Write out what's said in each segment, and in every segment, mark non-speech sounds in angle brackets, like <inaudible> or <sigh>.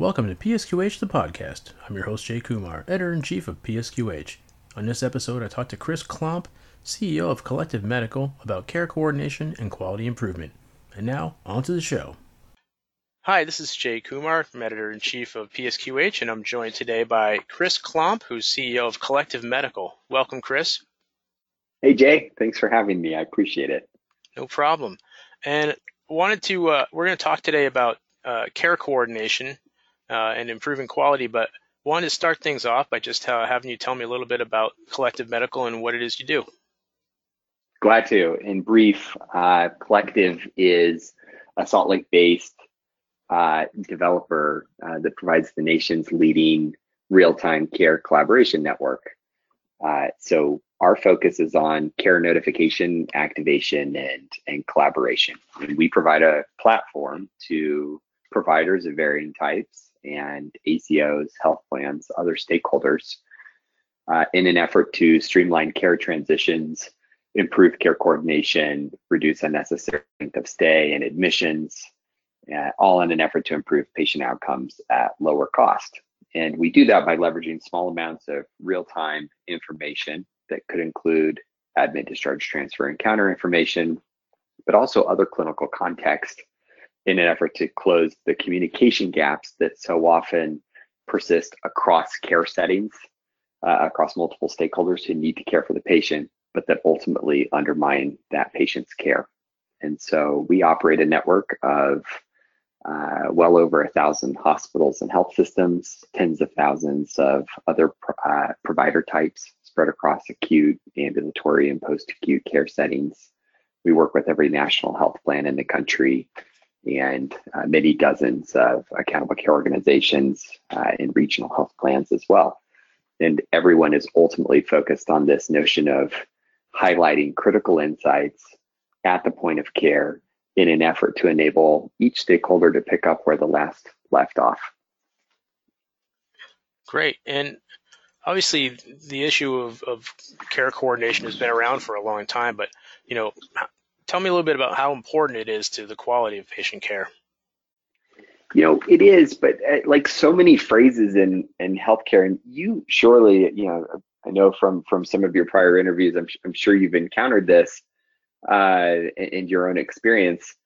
Welcome to PSQH the podcast. I'm your host Jay Kumar, editor in chief of PSQH. On this episode, I talked to Chris Klomp, CEO of Collective Medical, about care coordination and quality improvement. And now, on to the show. Hi, this is Jay Kumar, I'm editor in chief of PSQH, and I'm joined today by Chris Klomp, who's CEO of Collective Medical. Welcome, Chris. Hey, Jay. Thanks for having me. I appreciate it. No problem. And wanted to, uh, we're going to talk today about uh, care coordination uh, and improving quality. But wanted to start things off by just uh, having you tell me a little bit about Collective Medical and what it is you do. Glad to. In brief, uh, Collective is a Salt Lake based uh, developer uh, that provides the nation's leading real time care collaboration network. Uh, so, our focus is on care notification, activation, and, and collaboration. And we provide a platform to providers of varying types and ACOs, health plans, other stakeholders uh, in an effort to streamline care transitions, improve care coordination, reduce unnecessary length of stay and admissions, uh, all in an effort to improve patient outcomes at lower cost. And we do that by leveraging small amounts of real time information that could include admit, discharge, transfer, and counter information, but also other clinical context in an effort to close the communication gaps that so often persist across care settings, uh, across multiple stakeholders who need to care for the patient, but that ultimately undermine that patient's care. And so we operate a network of uh, well over a thousand hospitals and health systems, tens of thousands of other uh, provider types spread across acute, ambulatory, and post acute care settings. We work with every national health plan in the country and uh, many dozens of accountable care organizations uh, and regional health plans as well. And everyone is ultimately focused on this notion of highlighting critical insights at the point of care in an effort to enable each stakeholder to pick up where the last left off. Great. And obviously the issue of, of care coordination has been around for a long time, but you know, tell me a little bit about how important it is to the quality of patient care. You know, it is, but uh, like so many phrases in in healthcare, and you surely, you know, I know from from some of your prior interviews, I'm I'm sure you've encountered this uh, in, in your own experience.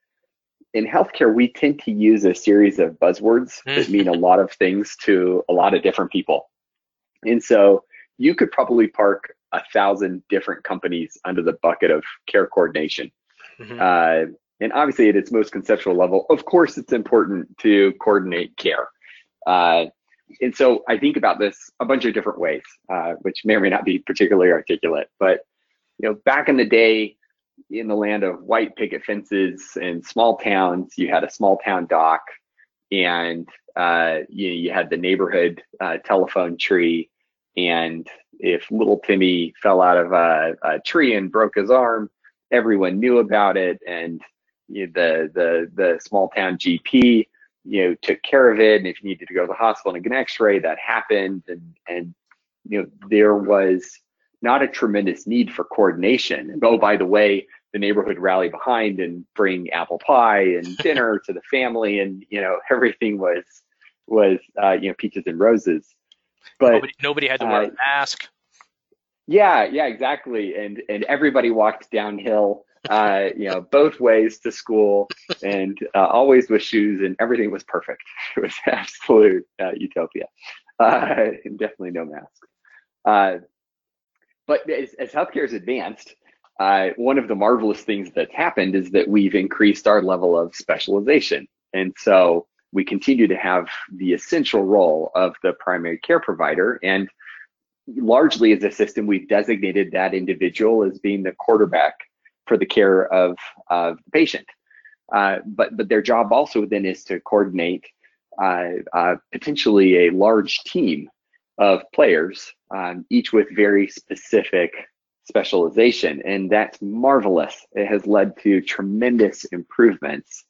In healthcare, we tend to use a series of buzzwords that mean a lot of things to a lot of different people, and so you could probably park a thousand different companies under the bucket of care coordination Mm-hmm. Uh, and obviously, at its most conceptual level, of course, it's important to coordinate care. Uh, and so I think about this a bunch of different ways, uh, which may or may not be particularly articulate. But you know, back in the day, in the land of white picket fences and small towns, you had a small town doc, and uh, you, you had the neighborhood uh, telephone tree. And if little Timmy fell out of a, a tree and broke his arm, everyone knew about it, and you know, the the the small town GP you know took care of it. And if you needed to go to the hospital and get an X-ray, that happened, and and you know there was not a tremendous need for coordination. And oh, by the way, the neighborhood rally behind and bring apple pie and <laughs> dinner to the family, and you know everything was was uh, you know peaches and roses. But nobody, nobody had to wear uh, a mask. Yeah, yeah, exactly. And and everybody walked downhill, uh, you know, both ways to school, and uh, always with shoes, and everything was perfect. <laughs> It was absolute uh, utopia. Uh, definitely no mask. Uh, but as, as healthcare has advanced, uh, one of the marvelous things that's happened is that we've increased our level of specialization, and so we continue to have the essential role of the primary care provider and largely as a system, we've designated that individual as being the quarterback for the care of, of the patient. Uh, but but their job also then is to coordinate uh, uh, potentially a large team of players, um, each with very specific specialization, and that's marvelous. It has led to tremendous improvements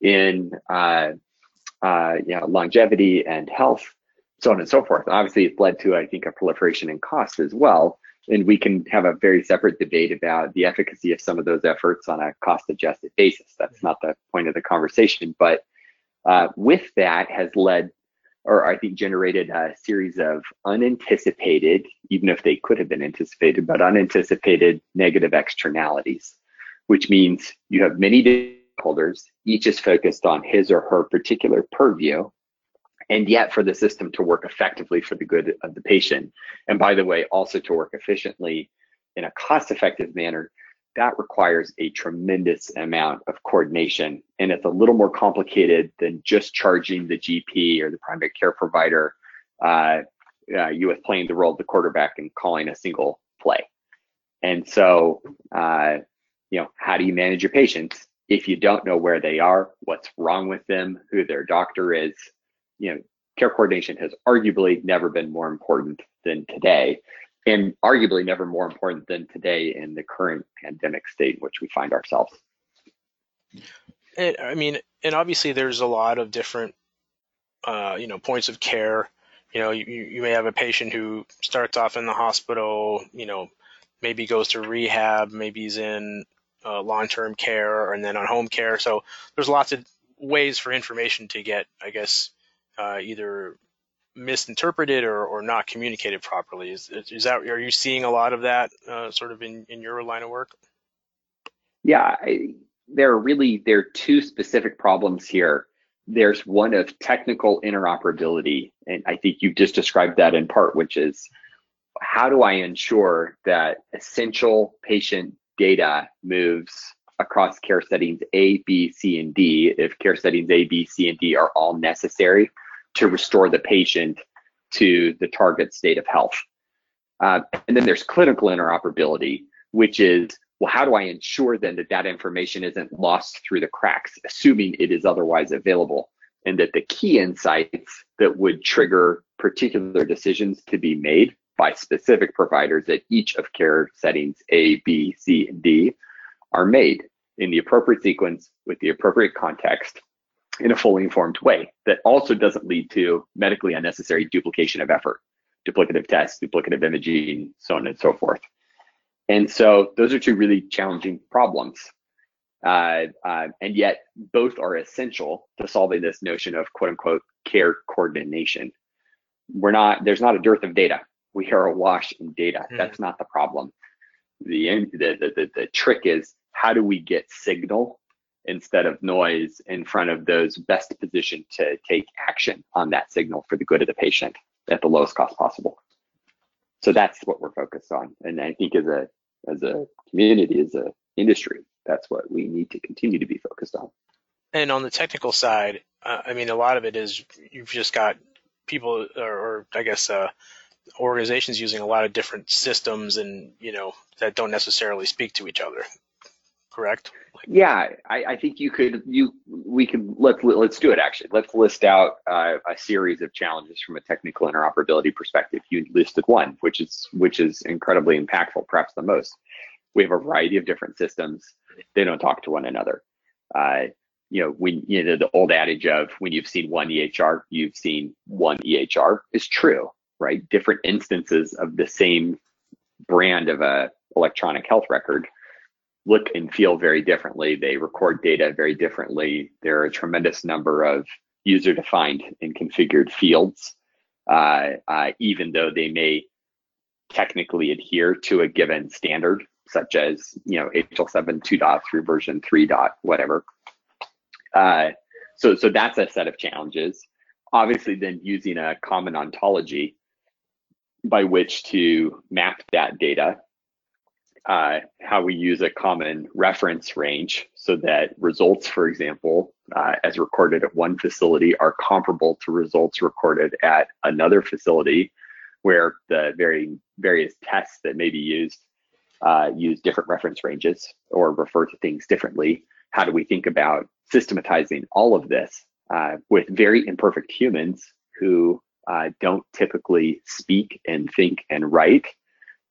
in uh, uh, you know, longevity and health so on and so forth. Obviously, it's led to, I think, a proliferation in cost as well. And we can have a very separate debate about the efficacy of some of those efforts on a cost adjusted basis. That's not the point of the conversation. But uh, with that has led or I think generated a series of unanticipated, even if they could have been anticipated, but unanticipated negative externalities, which means you have many stakeholders, each is focused on his or her particular purview. And yet, for the system to work effectively for the good of the patient, and by the way, also to work efficiently in a cost effective manner, that requires a tremendous amount of coordination. And it's a little more complicated than just charging the GP or the primary care provider, uh, uh, you with playing the role of the quarterback and calling a single play. And so, uh, you know, how do you manage your patients if you don't know where they are, what's wrong with them, who their doctor is? You know, care coordination has arguably never been more important than today and arguably never more important than today in the current pandemic state in which we find ourselves. And, I mean, and obviously there's a lot of different, uh, you know, points of care. You know, you, you may have a patient who starts off in the hospital, you know, maybe goes to rehab, maybe he's in uh, long-term care and then on home care. So there's lots of ways for information to get, I guess, uh, either misinterpreted or, or not communicated properly. Is, is that are you seeing a lot of that uh, sort of in, in your line of work? Yeah, I, there are really there are two specific problems here. There's one of technical interoperability, and I think you just described that in part, which is how do I ensure that essential patient data moves across care settings A, B, C, and D if care settings A, B, C, and D are all necessary to restore the patient to the target state of health. Uh, and then there's clinical interoperability, which is, well, how do I ensure then that that information isn't lost through the cracks, assuming it is otherwise available? And that the key insights that would trigger particular decisions to be made by specific providers at each of care settings A, B, C, and D are made in the appropriate sequence with the appropriate context in a fully informed way that also doesn't lead to medically unnecessary duplication of effort, duplicative tests, duplicative imaging, so on and so forth. And so those are two really challenging problems. Uh, uh, and yet both are essential to solving this notion of quote unquote care coordination. We're not, there's not a dearth of data. We are awash in data. Mm. That's not the problem. The, the, the, the trick is how do we get signal instead of noise in front of those best positioned to take action on that signal for the good of the patient at the lowest cost possible. So that's what we're focused on. And I think as a as a community, as a industry, that's what we need to continue to be focused on. And on the technical side, uh, I mean, a lot of it is you've just got people, or, or I guess uh, organizations using a lot of different systems, and you know that don't necessarily speak to each other correct? Yeah, I, I, think you could you we could let's let's do it actually. Let's list out uh, a series of challenges from a technical interoperability perspective. You listed one, which is which is incredibly impactful, perhaps the most. We have a variety of different systems. They don't talk to one another. Uh, you know, when you know the old adage of when you've seen one EHR, you've seen one EHR is true, right? Different instances of the same brand of a electronic health record look and feel very differently. They record data very differently. There are a tremendous number of user defined and configured fields, uh, uh, even though they may technically adhere to a given standard, such as you know HL7 2.3 version 3 dot whatever. Uh, so, so that's a set of challenges. Obviously, then using a common ontology by which to map that data uh, how we use a common reference range so that results, for example, uh, as recorded at one facility are comparable to results recorded at another facility where the very various tests that may be used uh, use different reference ranges or refer to things differently. How do we think about systematizing all of this uh, with very imperfect humans who uh, don't typically speak and think and write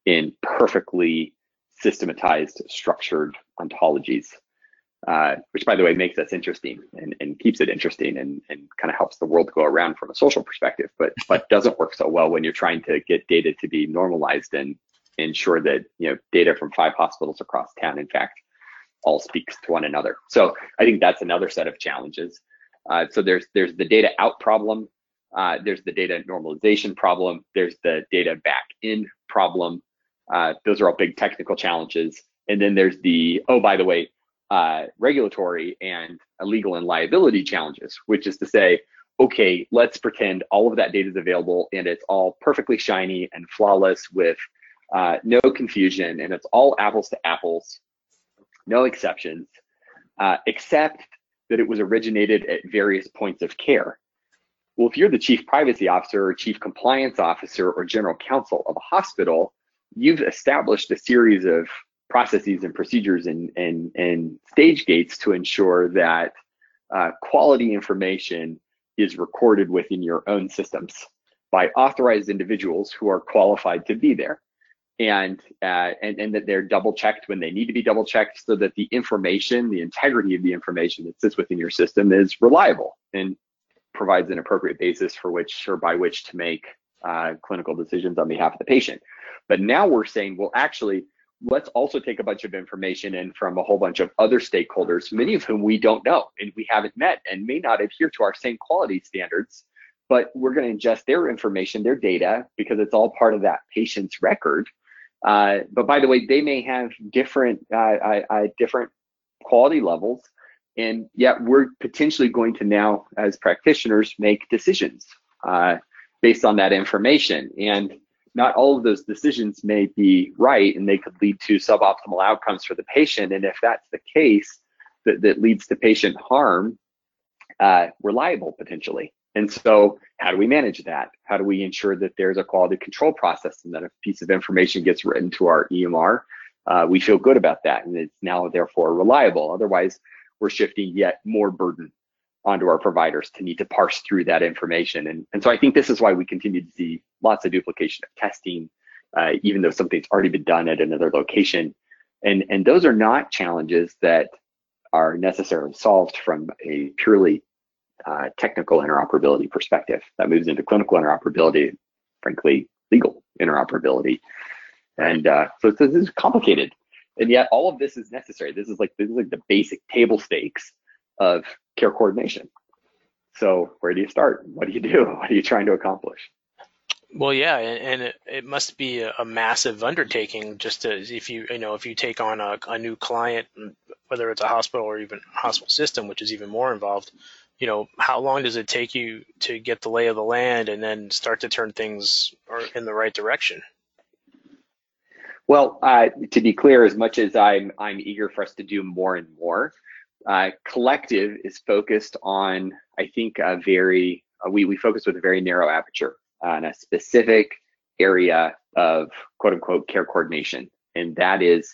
in perfectly systematized, structured ontologies, uh, which by the way makes us interesting and, and keeps it interesting and, and kind of helps the world go around from a social perspective, but but doesn't work so well when you're trying to get data to be normalized and ensure that you know data from five hospitals across town, in fact, all speaks to one another. So I think that's another set of challenges. Uh, so there's there's the data out problem. uh, there's the data normalization problem, there's the data back in problem. Uh, those are all big technical challenges. And then there's the, oh, by the way, uh, regulatory and legal and liability challenges, which is to say, okay, let's pretend all of that data is available and it's all perfectly shiny and flawless with uh, no confusion and it's all apples to apples, no exceptions, uh, except that it was originated at various points of care. Well, if you're the chief privacy officer or chief compliance officer or general counsel of a hospital, you've established a series of processes and procedures and, and, and stage gates to ensure that uh, quality information is recorded within your own systems by authorized individuals who are qualified to be there. And, uh, and, and that they're double checked when they need to be double checked so that the information, the integrity of the information that sits within your system is reliable and provides an appropriate basis for which or by which to make uh, clinical decisions on behalf of the patient. But now we're saying, well, actually, let's also take a bunch of information in from a whole bunch of other stakeholders, many of whom we don't know and we haven't met and may not adhere to our same quality standards. But we're going to ingest their information, their data, because it's all part of that patient's record. Uh, but by the way, they may have different uh, uh, uh different quality levels, and yet we're potentially going to now, as practitioners, make decisions uh, based on that information. And not all of those decisions may be right and they could lead to suboptimal outcomes for the patient. And if that's the case, that, that leads to patient harm, uh, we're liable potentially. And so, how do we manage that? How do we ensure that there's a quality control process and that a piece of information gets written to our EMR? Uh, we feel good about that and it's now therefore reliable. Otherwise, we're shifting yet more burden onto our providers to need to parse through that information. And, and so I think this is why we continue to see lots of duplication of testing, uh, even though something's already been done at another location. And, and those are not challenges that are necessarily solved from a purely uh, technical interoperability perspective. That moves into clinical interoperability, frankly, legal interoperability. And uh, so this is complicated. And yet all of this is necessary. This is like this is like the basic table stakes of care coordination. So where do you start? What do you do? <laughs> What are you trying to accomplish? Well, yeah, and it, it must be a, massive undertaking just to if you you know if you take on a, a new client, whether it's a hospital or even hospital system, which is even more involved. You know, how long does it take you to get the lay of the land and then start to turn things in the right direction? Well, uh, to be clear, as much as I'm I'm eager for us to do more and more, uh, collective is focused on, I think, a very, uh, we, we focus with a very narrow aperture on a specific area of quote unquote care coordination. And that is,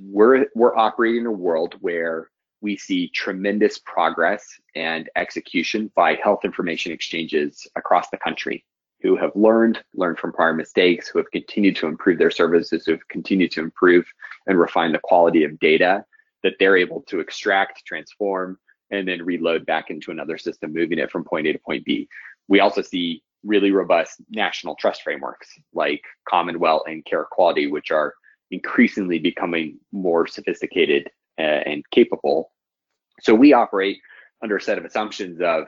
we're, we're operating in a world where we see tremendous progress and execution by health information exchanges across the country who have learned, learned from prior mistakes, who have continued to improve their services, who have continued to improve and refine the quality of data that they're able to extract, transform, and then reload back into another system, moving it from point A to point B. We also see really robust national trust frameworks like CommonWell and Carequality, which are increasingly becoming more sophisticated uh, and capable. So we operate under a set of assumptions of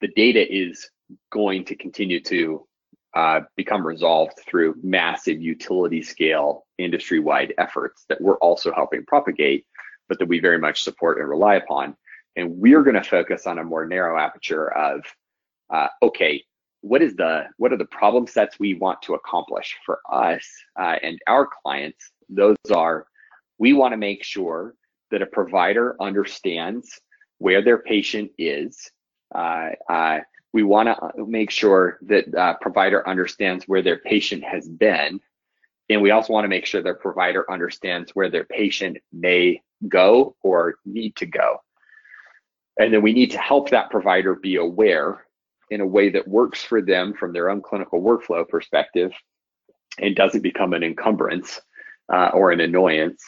the data is going to continue to uh, become resolved through massive utility scale industry wide efforts that we're also helping propagate but that we very much support and rely upon. And we're going to focus on a more narrow aperture of, uh, okay, what is the what are the problem sets we want to accomplish for us uh, and our clients? Those are, we want to make sure that a provider understands where their patient is. Uh, uh we want to make sure that uh, provider understands where their patient has been and we also want to make sure their provider understands where their patient may go or need to go. And then we need to help that provider be aware in a way that works for them from their own clinical workflow perspective and doesn't become an encumbrance uh, or an annoyance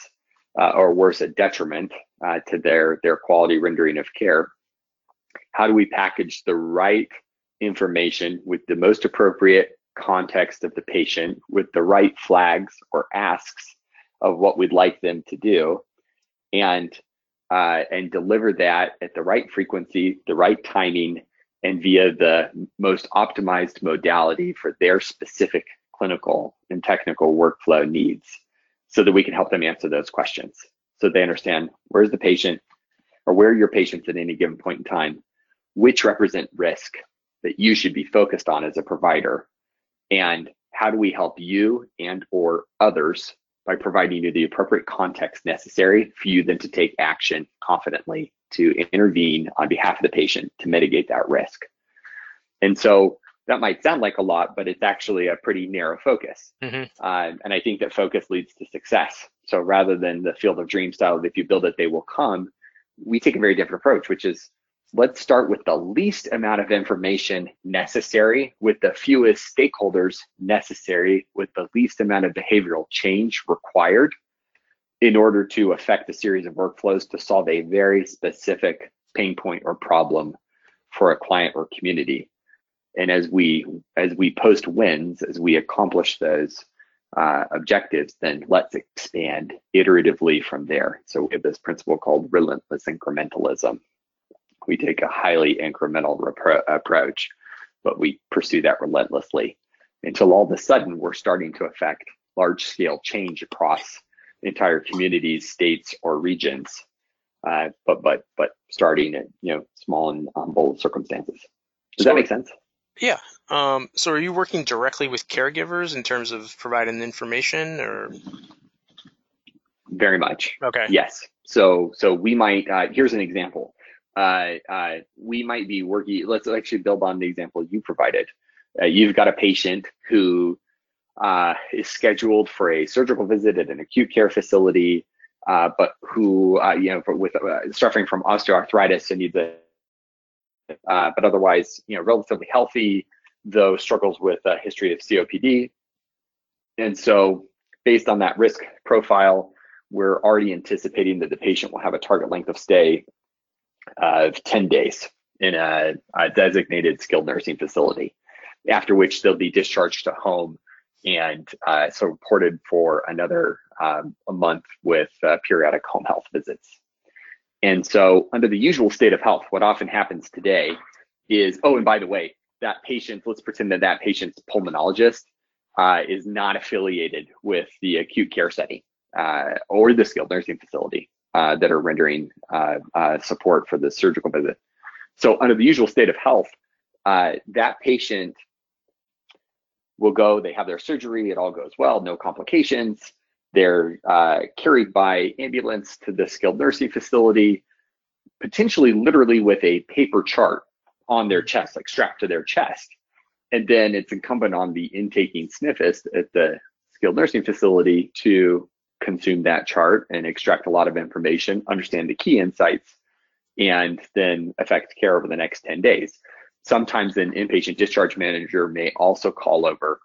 uh, or worse, a detriment uh, to their, their quality rendering of care. How do we package the right information with the most appropriate context of the patient with the right flags or asks of what we'd like them to do and uh, and deliver that at the right frequency, the right timing, and via the most optimized modality for their specific clinical and technical workflow needs so that we can help them answer those questions so they understand where's the patient or where are your patients at any given point in time which represent risk that you should be focused on as a provider and how do we help you and or others by providing you the appropriate context necessary for you then to take action confidently to intervene on behalf of the patient to mitigate that risk. And so that might sound like a lot, but it's actually a pretty narrow focus. Mm-hmm. Uh, and I think that focus leads to success. So rather than the field of dream style, if you build it, they will come, we take a very different approach, which is let's start with the least amount of information necessary with the fewest stakeholders necessary with the least amount of behavioral change required in order to affect a series of workflows to solve a very specific pain point or problem for a client or community. And as we as we post wins as we accomplish those uh, objectives then let's expand iteratively from there. So we have this principle called relentless incrementalism we take a highly incremental repro- approach, but we pursue that relentlessly until all of a sudden we're starting to affect large scale change across entire communities, states, or regions. Uh, but but but starting at you know small and humble circumstances. Does so, that make sense? Yeah. Um, so are you working directly with caregivers in terms of providing information or? Very much. Okay. Yes. So so we might. Uh, here's an example uh, uh, we might be working. Let's actually build on the example you provided. Uh, you've got a patient who uh, is scheduled for a surgical visit at an acute care facility, uh, but who uh, you know with suffering from osteoarthritis and needs a but otherwise you know relatively healthy, though struggles with a history of COPD. And so, based on that risk profile, we're already anticipating that the patient will have a target length of stay of 10 days in a, a, designated skilled nursing facility, after which they'll be discharged to home and uh, so reported for another um, a month with uh, periodic home health visits. And so, under the usual state of health, what often happens today is oh, and by the way, that patient, let's pretend that that patient's pulmonologist uh, is not affiliated with the acute care setting uh, or the skilled nursing facility uh, that are rendering uh, uh, support for the surgical visit. So under the usual state of health, that patient will go, they have their surgery, it all goes well, no complications. They're carried by ambulance to the skilled nursing facility, potentially literally with a paper chart on their chest, like strapped to their chest. And then it's incumbent on the intaking SNFist at the skilled nursing facility to consume that chart and extract a lot of information, understand the key insights, and then affect care over the next 10 days. Sometimes an inpatient discharge manager may also call over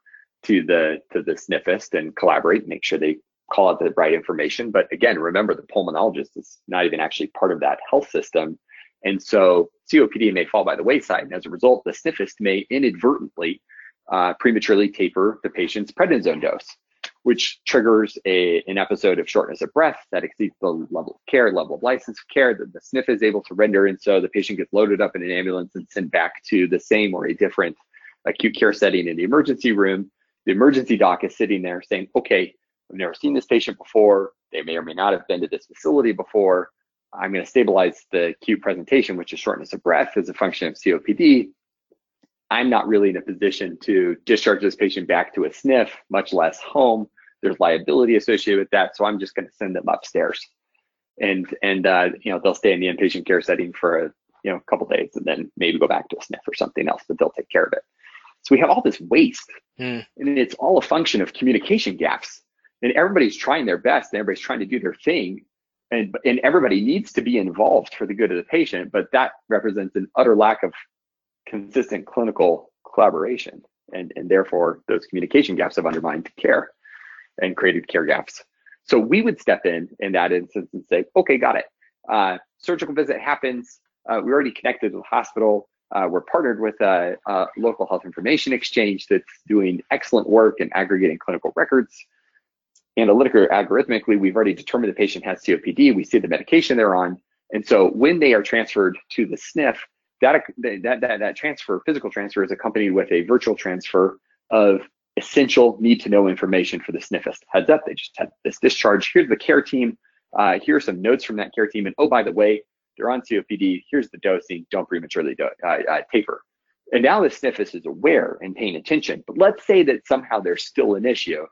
to the to the SNFist and collaborate, make sure they call out the right information. But again, remember the pulmonologist is not even actually part of that health system. And so COPD may fall by the wayside. And as a result, the SNFist may inadvertently uh, prematurely taper the patient's prednisone dose which triggers a, an episode of shortness of breath that exceeds the level of care, level of license of care that the SNF is able to render. And so the patient gets loaded up in an ambulance and sent back to the same or a different acute care setting in the emergency room. The emergency doc is sitting there saying, okay, I've never seen this patient before. They may or may not have been to this facility before. I'm going to stabilize the acute presentation, which is shortness of breath as a function of COPD. I'm not really in a position to discharge this patient back to a SNF, much less home. There's liability associated with that, so I'm just going to send them upstairs, and and uh, you know they'll stay in the inpatient care setting for a you know a couple days, and then maybe go back to a SNF or something else, but they'll take care of it. So we have all this waste, mm. and it's all a function of communication gaps. And everybody's trying their best, and everybody's trying to do their thing, and and everybody needs to be involved for the good of the patient. But that represents an utter lack of consistent clinical collaboration. And, and therefore, those communication gaps have undermined care and created care gaps. So we would step in in that instance and say, okay, got it. Uh, surgical visit happens. Uh, we already connected to the hospital. Uh, we're partnered with a, a, local health information exchange that's doing excellent work in aggregating clinical records. Analytically or algorithmically, we've already determined the patient has COPD. We see the medication they're on. And so when they are transferred to the SNF, that, that, that, that transfer, physical transfer, is accompanied with a virtual transfer of essential need to know information for the SNFist. Heads up, they just had this discharge. Here's the care team. Uh, here are some notes from that care team. And oh, by the way, they're on COPD. Here's the dosing. Don't prematurely do, uh, uh, taper. And now the SNFist is aware and paying attention. But let's say that somehow there's still an issue.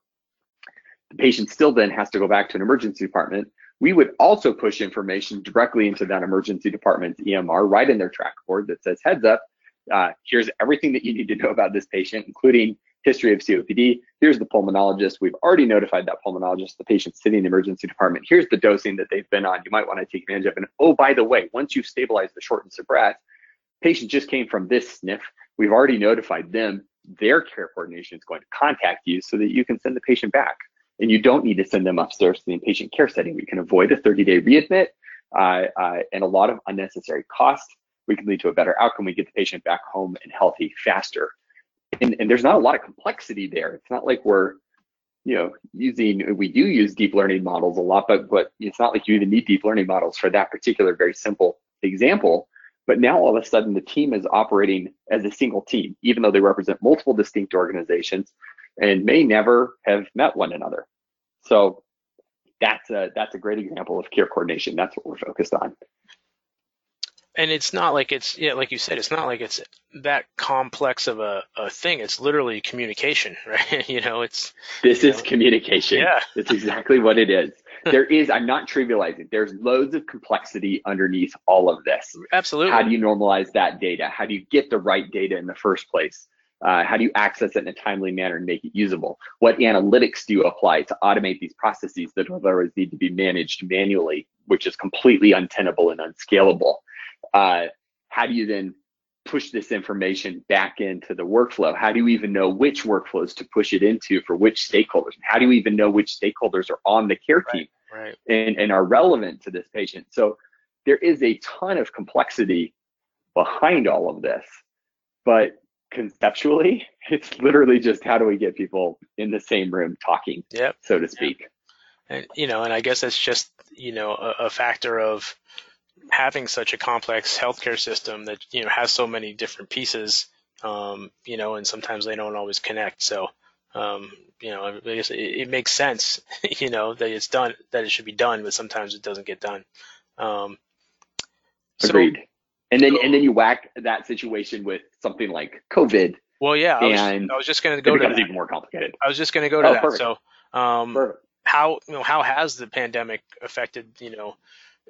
The patient still then has to go back to an emergency department. We would also push information directly into that emergency department's EMR right in their track board that says, heads up, uh, here's everything that you need to know about this patient, including history of COPD. Here's the pulmonologist. We've already notified that pulmonologist, the patient sitting in the emergency department. Here's the dosing that they've been on. You might want to take advantage of. And oh, by the way, once you've stabilized the shortness of breath, patient just came from this SNF. We've already notified them. Their care coordination is going to contact you so that you can send the patient back. And you don't need to send them upstairs to the inpatient care setting. We can avoid a 30-day readmit uh, uh, and a lot of unnecessary cost. We can lead to a better outcome. We get the patient back home and healthy faster and, and there's not a lot of complexity there. It's not like we're, you know, using, we do use deep learning models a lot, but, but it's not like you even need deep learning models for that particular very simple example. But now all of a sudden the team is operating as a single team, even though they represent multiple distinct organizations and may never have met one another. So that's a, that's a great example of care coordination. That's what we're focused on. And it's not like it's yeah like you said it's not like it's that complex of a, a thing. It's literally communication <laughs> right? You know it's this is know. communication. Yeah. It's exactly what it is. <laughs> There is i'm not trivializing there's loads of complexity underneath all of this. Absolutely. How do you normalize that data? How do you get the right data in the first place uh, how do you access it in a timely manner and make it usable? What analytics do you apply to automate these processes that otherwise need to be managed manually, which is completely untenable and unscalable? uh, how do you then push this information back into the workflow? How do you even know which workflows to push it into for which stakeholders? How do you even know which stakeholders are on the care team right, right. And, and are relevant to this patient? So there is a ton of complexity behind all of this, but conceptually, <laughs> it's literally just how do we get people in the same room talking, yep. so to speak. Yep. And you know, and I guess it's just you know a, a factor of having such a complex healthcare system that you know has so many different pieces, um, you know, and sometimes they don't always connect. So, um, you know, I guess it, it, makes sense, <laughs> you know, that it's done, that it should be done, but sometimes it doesn't get done. Um, Agreed. So, and then so, and then you whack that situation with something like COVID. Well, yeah, I was, I was just going to go to that. even more complicated. I was just going to go to oh, that. Perfect. So, um, how you know how has the pandemic affected you know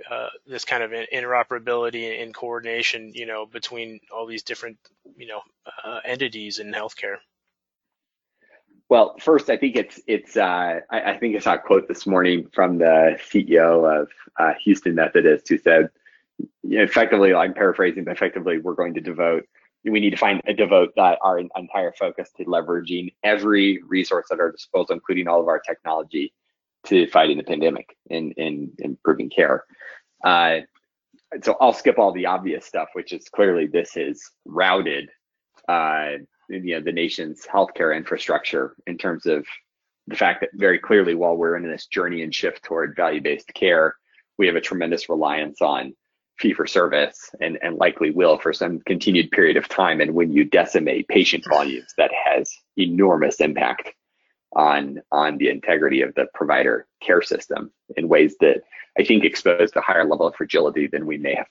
uh, this kind of interoperability and coordination, you know, between all these different, you know, uh, entities in healthcare? Well, first, I think it's it's uh, I, I, think I saw a quote this morning from the CEO of uh, Houston Methodist who said, effectively, I'm paraphrasing, but effectively, we're going to devote we need to find a devote that our entire focus to leveraging every resource at our disposal, including all of our technology, to fighting the pandemic and, and improving care. Uh, so I'll skip all the obvious stuff, which is clearly this is routed uh, you know the nation's healthcare infrastructure in terms of the fact that very clearly while we're in this journey and shift toward value-based care, we have a tremendous reliance on fee for service and, and likely will for some continued period of time. And when you decimate patient volumes, that has enormous impact on on the integrity of the provider care system in ways that I think expose a higher level of fragility than we may have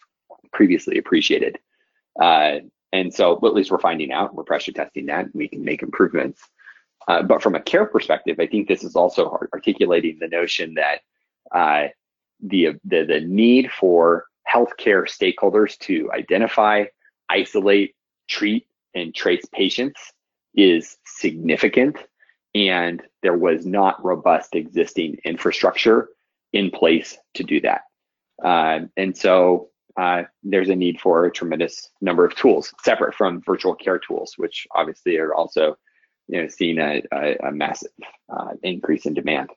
previously appreciated. Uh, and so at least we're finding out, we're pressure testing that, and we can make improvements. Uh, but from a care perspective, I think this is also articulating the notion that uh, the, the, the need for healthcare stakeholders to identify, isolate, treat, and trace patients is significant and there was not robust existing infrastructure in place to do that. Uh, and so uh, there's a need for a tremendous number of tools separate from virtual care tools, which obviously are also you know, seeing a, a, a massive uh, increase in demand.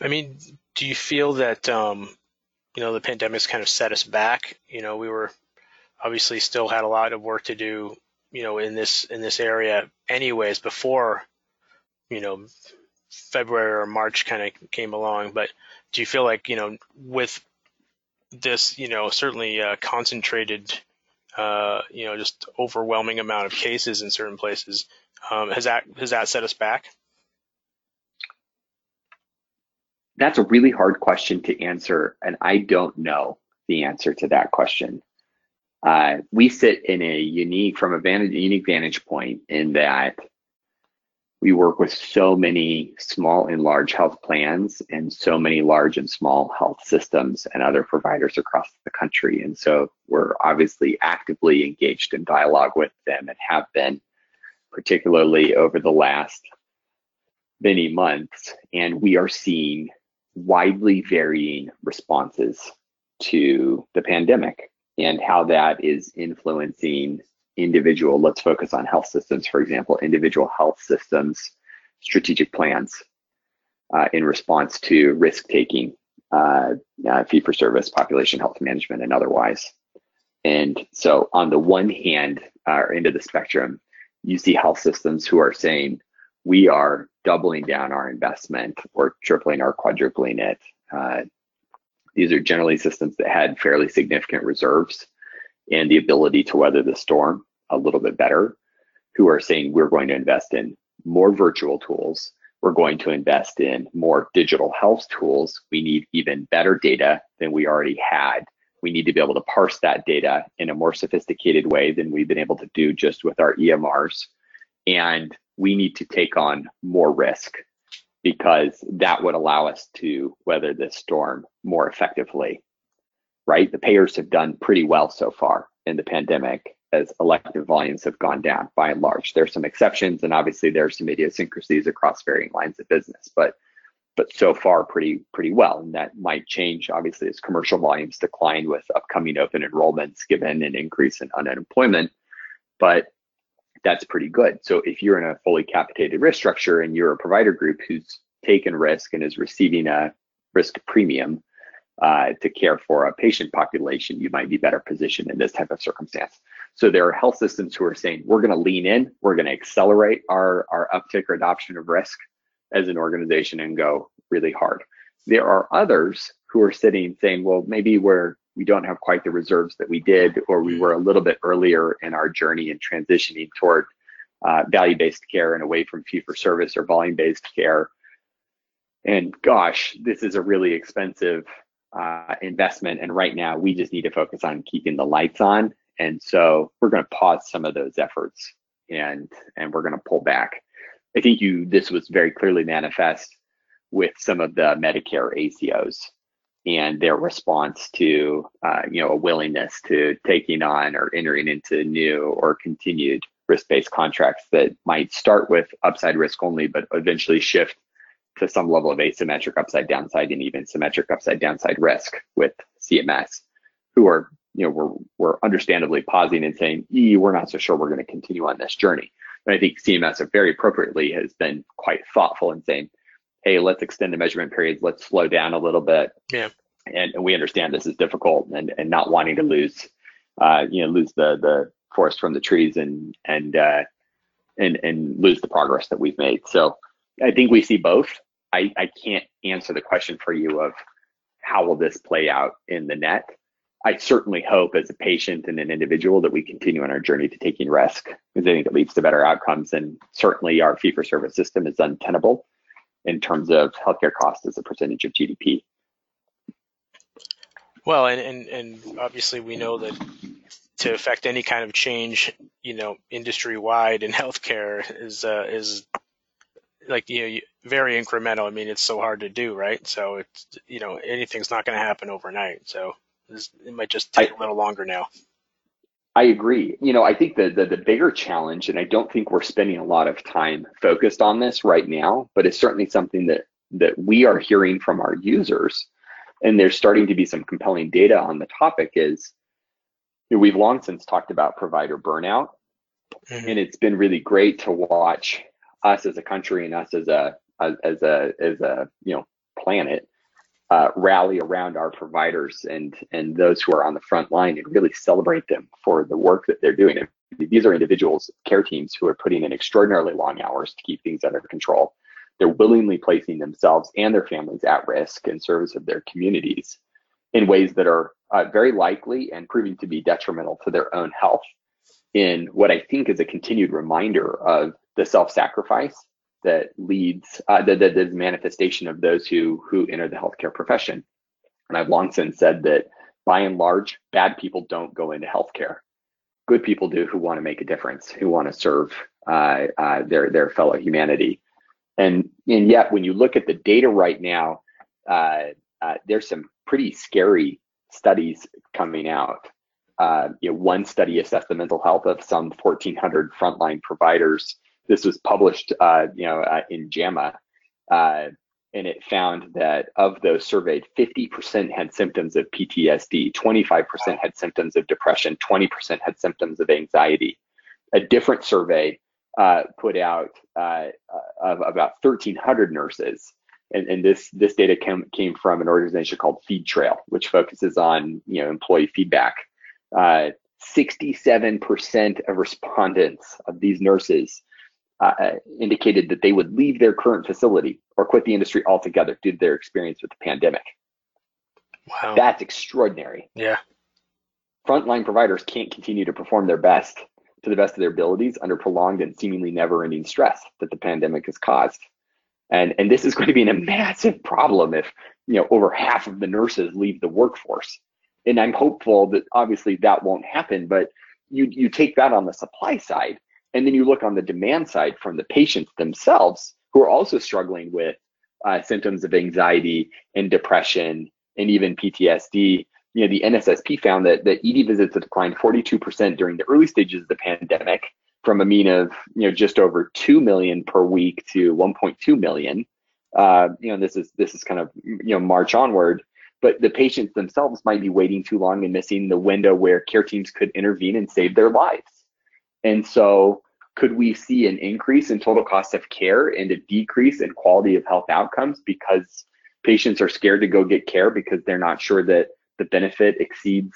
I mean, do you feel that um, you know the pandemic's kind of set us back? You know, we were obviously still had a lot of work to do you know, in this in this area anyways before, you know, February or March kind of came along. But do you feel like, you know, with this, you know, certainly uh, concentrated, uh, you know, just overwhelming amount of cases in certain places, um, has that has that set us back? That's a really hard question to answer, and I don't know the answer to that question. Uh, we sit in a unique, from a vantage, unique vantage point in that we work with so many small and large health plans and so many large and small health systems and other providers across the country. And so we're obviously actively engaged in dialogue with them and have been, particularly over the last many months. And we are seeing widely varying responses to the pandemic and how that is influencing individual, let's focus on health systems, for example, individual health systems strategic plans uh, in response to risk taking, uh, uh, fee for service, population health management, and otherwise. And so, on the one hand, uh, of the spectrum, you see health systems who are saying, we are doubling down our investment or tripling or quadrupling it. Uh, these are generally systems that had fairly significant reserves and the ability to weather the storm a little bit better, who are saying we're going to invest in more virtual tools. We're going to invest in more digital health tools. We need even better data than we already had. We need to be able to parse that data in a more sophisticated way than we've been able to do just with our EMRs. And we need to take on more risk because that would allow us to weather this storm more effectively. Right? The payers have done pretty well so far in the pandemic as elective volumes have gone down by and large. There's some exceptions, and obviously there's some idiosyncrasies across varying lines of business, but but so far pretty pretty well. And that might change obviously as commercial volumes decline with upcoming open enrollments given an increase in unemployment. But that's pretty good. So if you're in a fully capitated risk structure and you're a provider group who's taken risk and is receiving a risk premium uh, to care for a patient population, you might be better positioned in this type of circumstance. So there are health systems who are saying, we're going to lean in, we're going to accelerate our, our uptick or adoption of risk as an organization and go really hard. There are others who are sitting saying, well, maybe we're we don't have quite the reserves that we did, or we were a little bit earlier in our journey in transitioning toward uh, value-based care and away from fee-for-service or volume-based care. And gosh, this is a really expensive uh, investment, and right now we just need to focus on keeping the lights on and so we're going to pause some of those efforts and and we're going to pull back. I think you this was very clearly manifest with some of the Medicare ACOs and their response to uh, you know a willingness to taking on or entering into new or continued risk-based contracts that might start with upside risk only, but eventually shift to some level of asymmetric upside downside and even symmetric upside downside risk with CMS, who are you know, we're, we're understandably pausing and saying, we're not so sure we're going to continue on this journey. And I think CMS very appropriately has been quite thoughtful in saying, hey, let's extend the measurement periods, let's slow down a little bit. Yeah. And, and we understand this is difficult and, and not wanting to lose, uh, you know, lose the, the forest from the trees and, and, uh, and, and lose the progress that we've made. So I think we see both. I, I can't answer the question for you of how will this play out in the net. I certainly hope as a patient and an individual that we continue on our journey to taking risk because I think it leads to better outcomes. And certainly our fee for service system is untenable in terms of healthcare cost as a percentage of GDP. Well, and, and, and obviously we know that to affect any kind of change, you know, industry wide in <laughs> healthcare is, uh, is like, you know, very incremental. I mean, it's so hard to do, right? So it's, you know, anything's not going to happen overnight. So it might just take I, a little longer now. I agree. You know, I think the, the, the bigger challenge, and I don't think we're spending a lot of time focused on this right now, but it's certainly something that that we are hearing from our users, and there's starting to be some compelling data on the topic. Is you know, we've long since talked about provider burnout, mm-hmm. and it's been really great to watch us as a country and us as a as, as a as a you know planet uh, rally around our providers and and those who are on the front line and really celebrate them for the work that they're doing. These are individuals, care teams who are putting in extraordinarily long hours to keep things under control. They're willingly placing themselves and their families at risk in service of their communities in ways that are uh, very likely and proving to be detrimental to their own health in what I think is a continued reminder of the self-sacrifice that leads uh, the, the, the manifestation of those who who enter the healthcare profession. And I've long since said that by and large, bad people don't go into healthcare. Good people do who want to make a difference, who want to serve uh, uh, their their fellow humanity. And and yet, when you look at the data right now, uh, uh there's some pretty scary studies coming out. Uh, you know, one study assessed the mental health of some 1,400 frontline providers. This was published, uh, you know, in JAMA, and it found that of those surveyed, 50% had symptoms of PTSD, 25% had symptoms of depression, 20% had symptoms of anxiety. A different survey uh, put out uh, of about 1,300 nurses, and, and, this this data came came from an organization called Feedtrail, which focuses on you know employee feedback. 67% uh, of respondents of these nurses uh, indicated that they would leave their current facility or quit the industry altogether due to their experience with the pandemic. Wow. That's extraordinary. Yeah. Frontline providers can't continue to perform their best to the best of their abilities under prolonged and seemingly never-ending stress that the pandemic has caused. And and this is going to be a massive problem if you know over half of the nurses leave the workforce. And I'm hopeful that obviously that won't happen, but you you take that on the supply side, and then you look on the demand side from the patients themselves who are also struggling with uh, symptoms of anxiety and depression and even PTSD you know, the NSSP found that, that ED visits have declined 42% during the early stages of the pandemic from a mean of, you know, just over 2 million per week to 1.2 million. Uh, you know, this is, this is kind of, you know, March onward, but the patients themselves might be waiting too long and missing the window where care teams could intervene and save their lives. And so could we see an increase in total cost of care and a decrease in quality of health outcomes because patients are scared to go get care because they're not sure that the benefit exceeds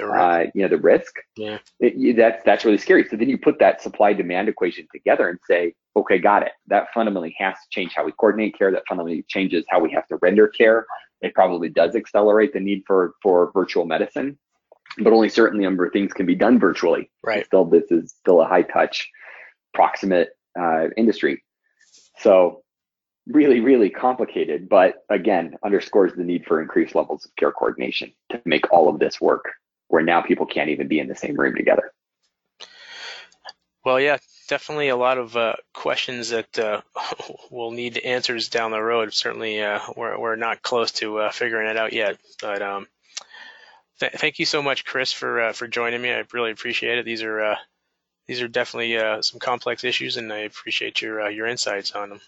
uh, you know the risk? Yeah. It, that's that's really scary. So then you put that supply demand equation together and say okay got it. That fundamentally has to change how we coordinate care. That fundamentally changes how we have to render care. It probably does accelerate the need for for virtual medicine but only certain number of things can be done virtually right still this is still a high touch proximate uh, industry so really, really complicated, but again, underscores the need for increased levels of care coordination to make all of this work where now people can't even be in the same room together. Well, yeah, definitely a lot of uh, questions that uh, <laughs> will need answers down the road. Certainly, uh, we're, we're not close to uh, figuring it out yet. But um, th- thank you so much, Chris, for uh, for joining me. I really appreciate it. These are uh, these are definitely some complex issues, and I appreciate your your insights on them.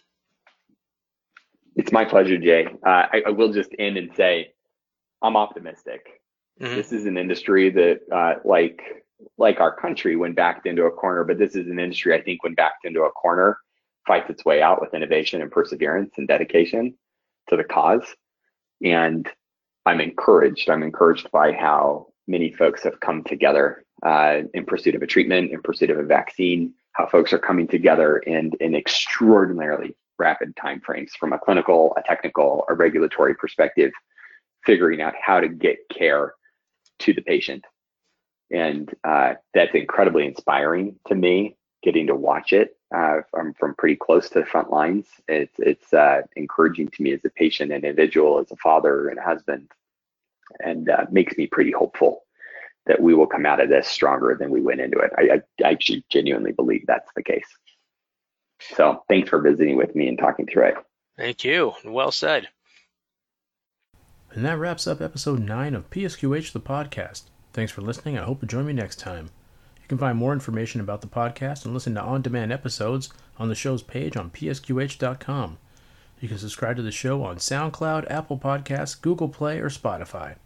It's my pleasure, Jay. Uh, I, I, will just end and say I'm optimistic. Mm-hmm. This is an industry that, uh, like like our country, when backed into a corner, but this is an industry I think when backed into a corner, fights its way out with innovation and perseverance and dedication to the cause. And I'm encouraged. I'm encouraged by how many folks have come together uh, in pursuit of a treatment, in pursuit of a vaccine. How folks are coming together in in extraordinarily rapid timeframes from a clinical, a technical, a regulatory perspective, figuring out how to get care to the patient. And uh, that's incredibly inspiring to me, getting to watch it uh, from, from pretty close to the front lines. It's, it's uh, encouraging to me as a patient, an individual, as a father and a husband, and uh, makes me pretty hopeful that we will come out of this stronger than we went into it. I, I, I actually genuinely believe that's the case. So thanks for visiting with me and talking through it. Thank you. Well said. And that wraps up episode 9 of PSQH the podcast. Thanks for listening. I hope you join me next time. You can find more information about the podcast and listen to on demand episodes on the show's page on psqh.com. You can subscribe to the show on SoundCloud, Apple Podcasts, Google Play, or Spotify.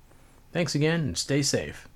Thanks again and stay safe.